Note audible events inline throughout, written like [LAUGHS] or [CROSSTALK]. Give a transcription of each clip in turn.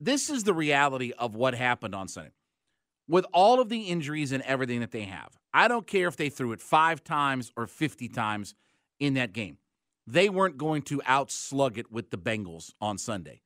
this is the reality of what happened on Sunday. With all of the injuries and everything that they have, I don't care if they threw it five times or 50 times in that game. They weren't going to outslug it with the Bengals on Sunday.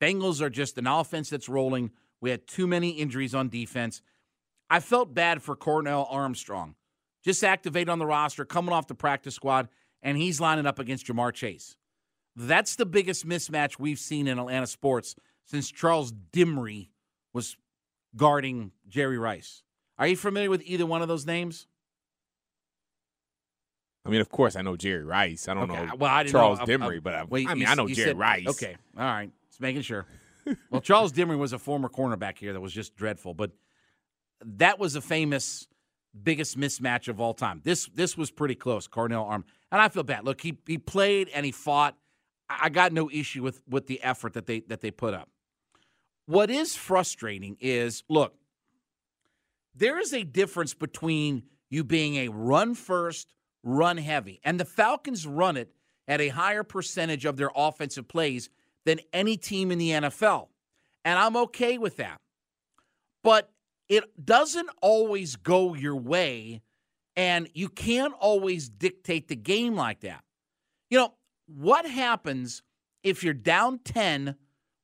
Bengals are just an offense that's rolling. We had too many injuries on defense. I felt bad for Cornell Armstrong. Just activated on the roster, coming off the practice squad, and he's lining up against Ja'Marr Chase. That's the biggest mismatch we've seen in Atlanta sports since Charles Dimry was guarding Jerry Rice. Are you familiar with either one of those names? I mean, of course, I know Jerry Rice. I don't okay. know well, I Charles know, Dimry, but I, I mean, I know Jerry said, Rice. Okay, all right, just making sure. [LAUGHS] well, Charles Dimry was a former cornerback here that was just dreadful, but that was a famous biggest mismatch of all time. This this was pretty close, Cornell Arm, and I feel bad. Look, he he played and he fought. I got no issue with with the effort that they that they put up. What is frustrating is look, there is a difference between you being a run first, run heavy, and the Falcons run it at a higher percentage of their offensive plays than any team in the NFL. And I'm okay with that. But it doesn't always go your way, and you can't always dictate the game like that. You know, what happens if you're down 10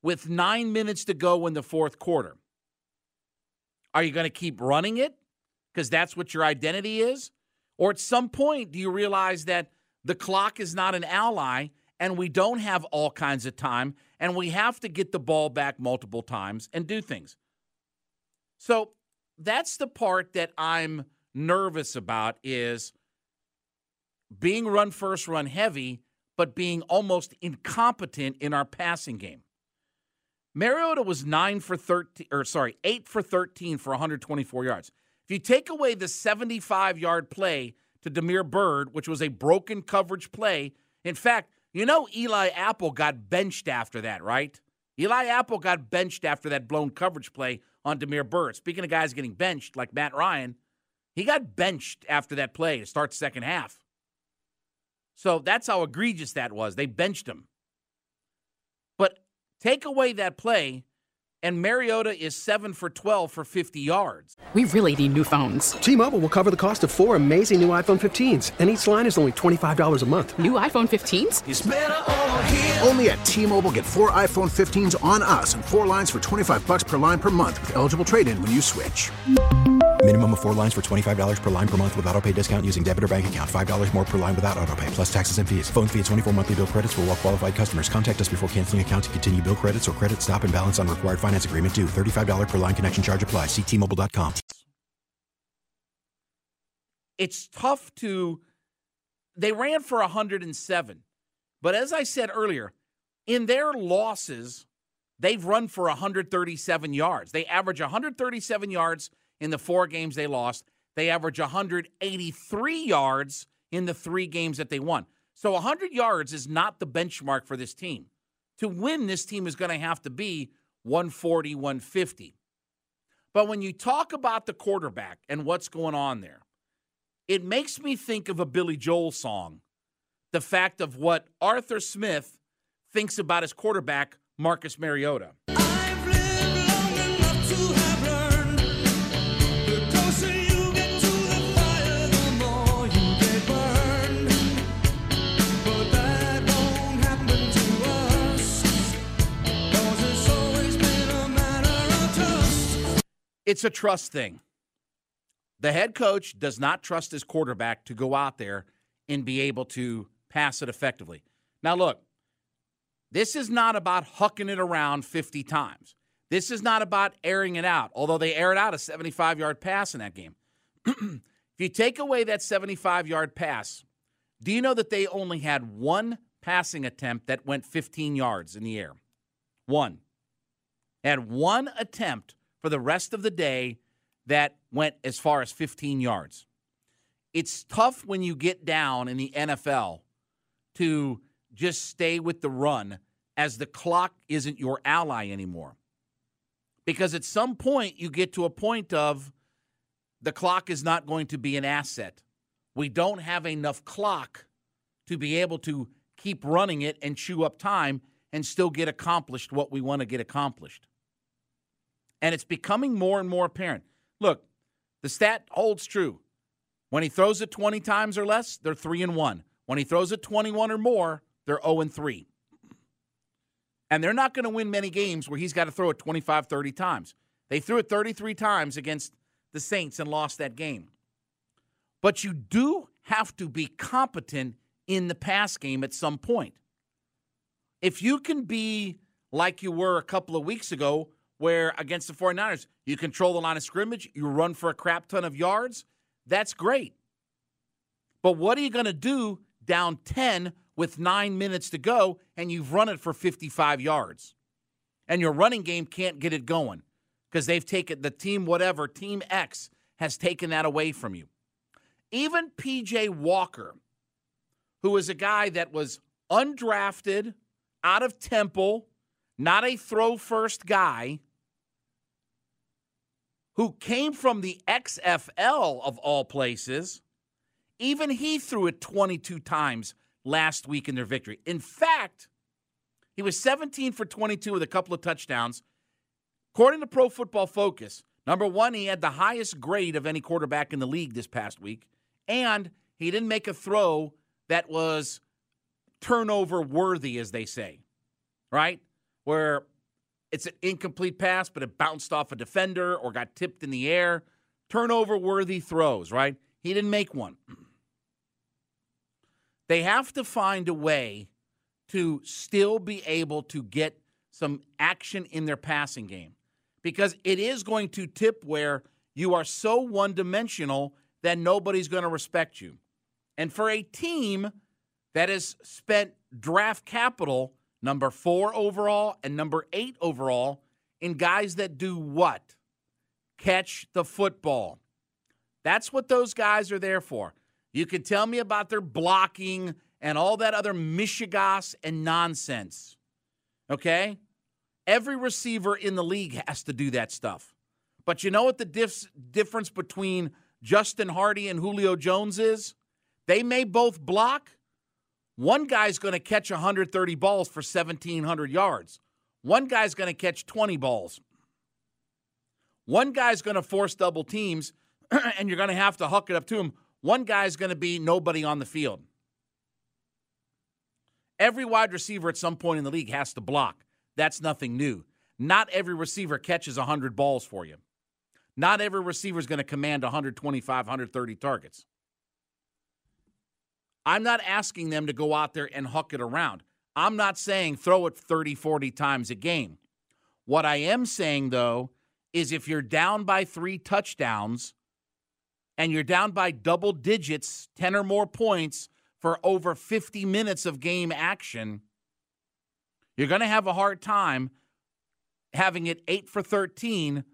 with nine minutes to go in the fourth quarter? Are you going to keep running it because that's what your identity is? Or at some point, do you realize that the clock is not an ally and we don't have all kinds of time and we have to get the ball back multiple times and do things? So that's the part that I'm nervous about is being run first, run heavy, but being almost incompetent in our passing game. Mariota was nine for 13, or sorry, eight for 13 for 124 yards. If you take away the 75 yard play to Damiere Byrd, which was a broken coverage play, in fact, you know Eli Apple got benched after that, right? Eli Apple got benched after that blown coverage play on Damiere Byrd. Speaking of guys getting benched, like Matt Ryan, he got benched after that play to start second half. So that's how egregious that was. They benched him. But Take away that play, and Mariota is 7 for 12 for 50 yards. We really need new phones. T Mobile will cover the cost of four amazing new iPhone 15s, and each line is only $25 a month. New iPhone 15s? Only at T Mobile get four iPhone 15s on us and four lines for 25 bucks per line per month with eligible trade in when you switch. Minimum of four lines for $25 per line per month with auto pay discount using debit or bank account. $5 more per line without auto pay, plus taxes and fees. Phone fee at 24 monthly bill credits for all well qualified customers. Contact us before canceling account to continue bill credits or credit stop and balance on required finance agreement due. $35 per line connection charge apply. Ctmobile.com. It's tough to. They ran for 107. But as I said earlier, in their losses, they've run for 137 yards. They average 137 yards in the four games they lost. They average 183 yards in the three games that they won. So 100 yards is not the benchmark for this team. To win, this team is going to have to be 140, 150. But when you talk about the quarterback and what's going on there, it makes me think of a Billy Joel song. The fact of what Arthur Smith thinks about his quarterback, Marcus Mariota. It's a trust thing. The head coach does not trust his quarterback to go out there and be able to pass it effectively. Now, look, this is not about hucking it around 50 times. This is not about airing it out, although they aired out a 75 yard pass in that game. [CLEARS THROAT] if you take away that 75 yard pass, do you know that they only had one passing attempt that went 15 yards in the air? One. Had one attempt for the rest of the day that went as far as 15 yards. It's tough when you get down in the NFL to just stay with the run as the clock isn't your ally anymore. Because at some point, you get to a point of the clock is not going to be an asset. We don't have enough clock to be able to keep running it and chew up time and still get accomplished what we want to get accomplished. And it's becoming more and more apparent. Look, the stat holds true. When he throws it 20 times or less, they're 3 and 1. When he throws it 21 or more, they're 0 and 3. And they're not going to win many games where he's got to throw it 25, 30 times. They threw it 33 times against the Saints and lost that game. But you do have to be competent in the pass game at some point. If you can be like you were a couple of weeks ago, where against the 49ers, you control the line of scrimmage, you run for a crap ton of yards, that's great. But what are you going to do down 10 with nine minutes to go and you've run it for 55 yards? And your running game can't get it going because they've taken the team, whatever, Team X has taken that away from you. Even PJ Walker, who is a guy that was undrafted, out of Temple, not a throw first guy, who came from the XFL of all places, even he threw it 22 times last week in their victory. In fact, he was 17 for 22 with a couple of touchdowns. According to Pro Football Focus, number one, he had the highest grade of any quarterback in the league this past week, and he didn't make a throw that was turnover worthy, as they say, right? Where it's an incomplete pass, but it bounced off a defender or got tipped in the air. Turnover worthy throws, right? He didn't make one. [CLEARS THROAT] They have to find a way to still be able to get some action in their passing game because it is going to tip where you are so one dimensional that nobody's going to respect you. And for a team that has spent draft capital number four overall, and number eight overall in guys that do what? Catch the football. That's what those guys are there for. You can tell me about their blocking and all that other mishigas and nonsense. Okay? Every receiver in the league has to do that stuff. But you know what the dif- difference between Justin Hardy and Julio Jones is? They may both block, one guy's going to catch 130 balls for 1,700 yards. One guy's going to catch 20 balls. One guy's going to force double teams, [CLEARS THROAT] and you're going to have to huck it up to him. One guy's going to be nobody on the field. Every wide receiver at some point in the league has to block. That's nothing new. Not every receiver catches 100 balls for you. Not every receiver is going to command 125, 130 targets. I'm not asking them to go out there and huck it around. I'm not saying throw it 30, 40 times a game. What I am saying, though, is if you're down by three touchdowns and you're down by double digits, 10 or more points for over 50 minutes of game action, you're going to have a hard time having it 8 for 13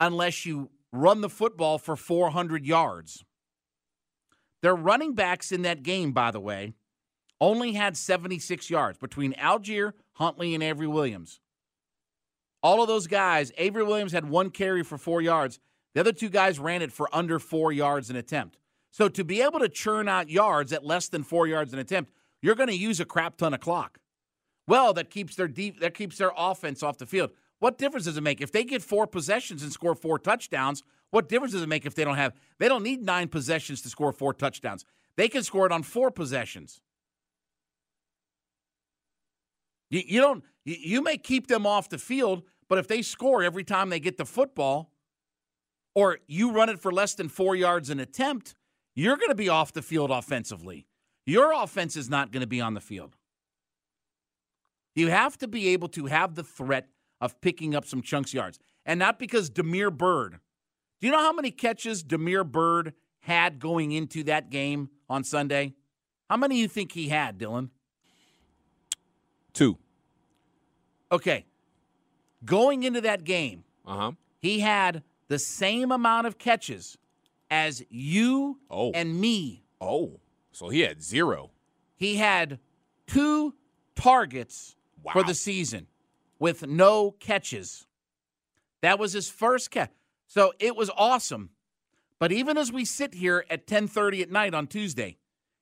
unless you run the football for 400 yards. Their running backs in that game, by the way, only had 76 yards between Allgeier, Huntley, and Avery Williams. All of those guys, Avery Williams had one carry for four yards. The other two guys ran it for under four yards an attempt. So to be able to churn out yards at less than four yards an attempt, you're going to use a crap ton of clock. Well, that keeps their deep that keeps their offense off the field. What difference does it make if they get four possessions and score four touchdowns? What difference does it make if they don't have? They don't need nine possessions to score four touchdowns. They can score it on four possessions. You, you don't. You, you may keep them off the field, but if they score every time they get the football, or you run it for less than four yards an attempt, you're going to be off the field offensively. Your offense is not going to be on the field. You have to be able to have the threat of picking up some chunks yards. And not because Damiere Byrd. Do you know how many catches Damiere Byrd had going into that game on Sunday? How many do you think he had, Dylan? Two. Okay. Going into that game, uh-huh. he had the same amount of catches as you oh. and me. Oh. So he had zero. He had two targets wow. for the season with no catches. That was his first catch. So it was awesome. But even as we sit here at 10:30 at night on Tuesday,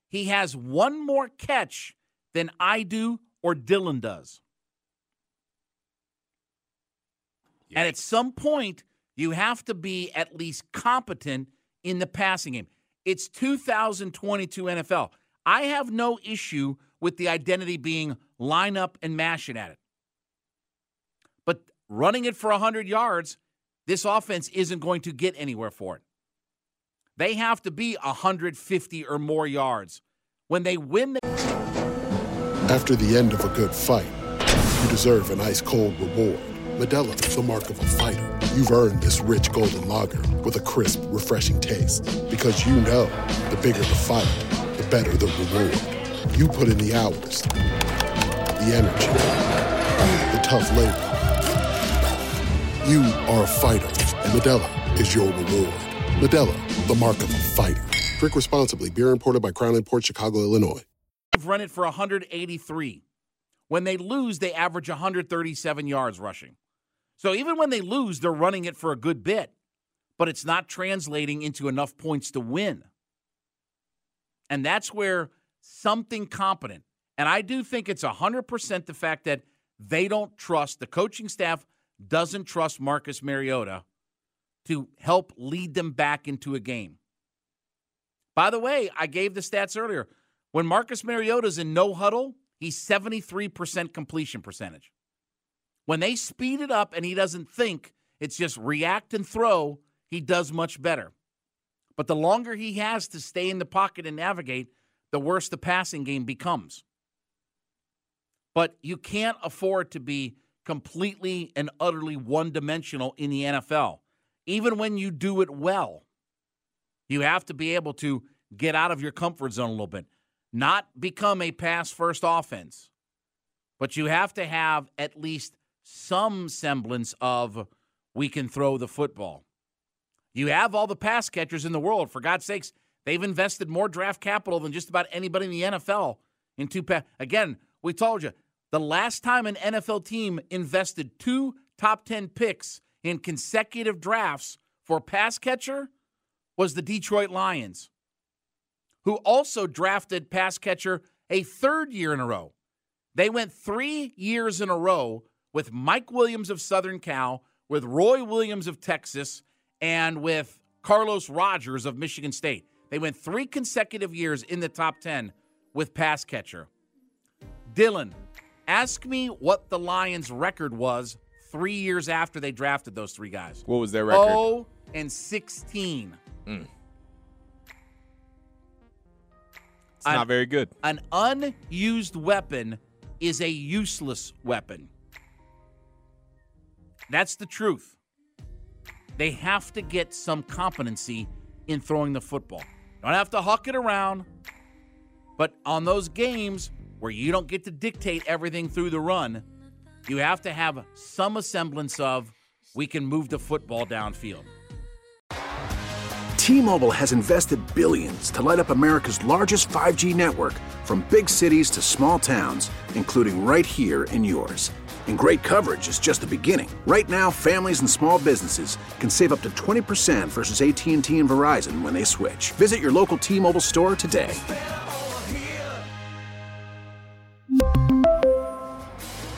he has one more catch than I do or Dylan does. Yikes. And at some point, you have to be at least competent in the passing game. It's 2022 NFL. I have no issue with the identity being line up and mash it at it. But running it for 100 yards, this offense isn't going to get anywhere for it. They have to be 150 or more yards. When they win the- After the end of a good fight, you deserve an ice cold reward. Modelo is the mark of a fighter. You've earned this rich golden lager with a crisp, refreshing taste. Because you know the bigger the fight, the better the reward. You put in the hours, the energy, the tough labor. You are a fighter, and Modelo is your reward. Modelo, the mark of a fighter. Drink responsibly. Beer imported by Crown Port Chicago, Illinois. They've run it for 183. When they lose, they average 137 yards rushing. So even when they lose, they're running it for a good bit, but it's not translating into enough points to win. And that's where something competent, and I do think it's 100% the fact that they don't trust, the coaching staff doesn't trust Marcus Mariota to help lead them back into a game. By the way, I gave the stats earlier. When Marcus Mariota's in no huddle, he's 73% completion percentage. When they speed it up and he doesn't think, it's just react and throw, he does much better. But the longer he has to stay in the pocket and navigate, the worse the passing game becomes. But you can't afford to be completely and utterly one dimensional in the NFL. Even when you do it well, you have to be able to get out of your comfort zone a little bit, not become a pass first offense, but you have to have at least some semblance of we can throw the football. You have all the pass catchers in the world. For God's sakes, they've invested more draft capital than just about anybody in the NFL in two pass. Again, we told you the last time an NFL team invested two top 10 picks in consecutive drafts for pass catcher was the Detroit Lions, who also drafted pass catcher a third year in a row. They went three years in a row with Mike Williams of Southern Cal, with Roy Williams of Texas, and with Carlos Rogers of Michigan State. They went three consecutive years in the top 10 with pass catcher. Dylan, ask me what the Lions' record was three years after they drafted those three guys. What was their record? Oh, and 16. Mm. It's an, not very good. An unused weapon is a useless weapon. That's the truth. They have to get some competency in throwing the football. Don't have to huck it around, but on those games where you don't get to dictate everything through the run, you have to have some semblance of we can move the football downfield. T-Mobile has invested billions to light up America's largest 5G network from big cities to small towns, including right here in yours. And great coverage is just the beginning. Right now, families and small businesses can save up to 20% versus AT&T and Verizon when they switch. Visit your local T-Mobile store today.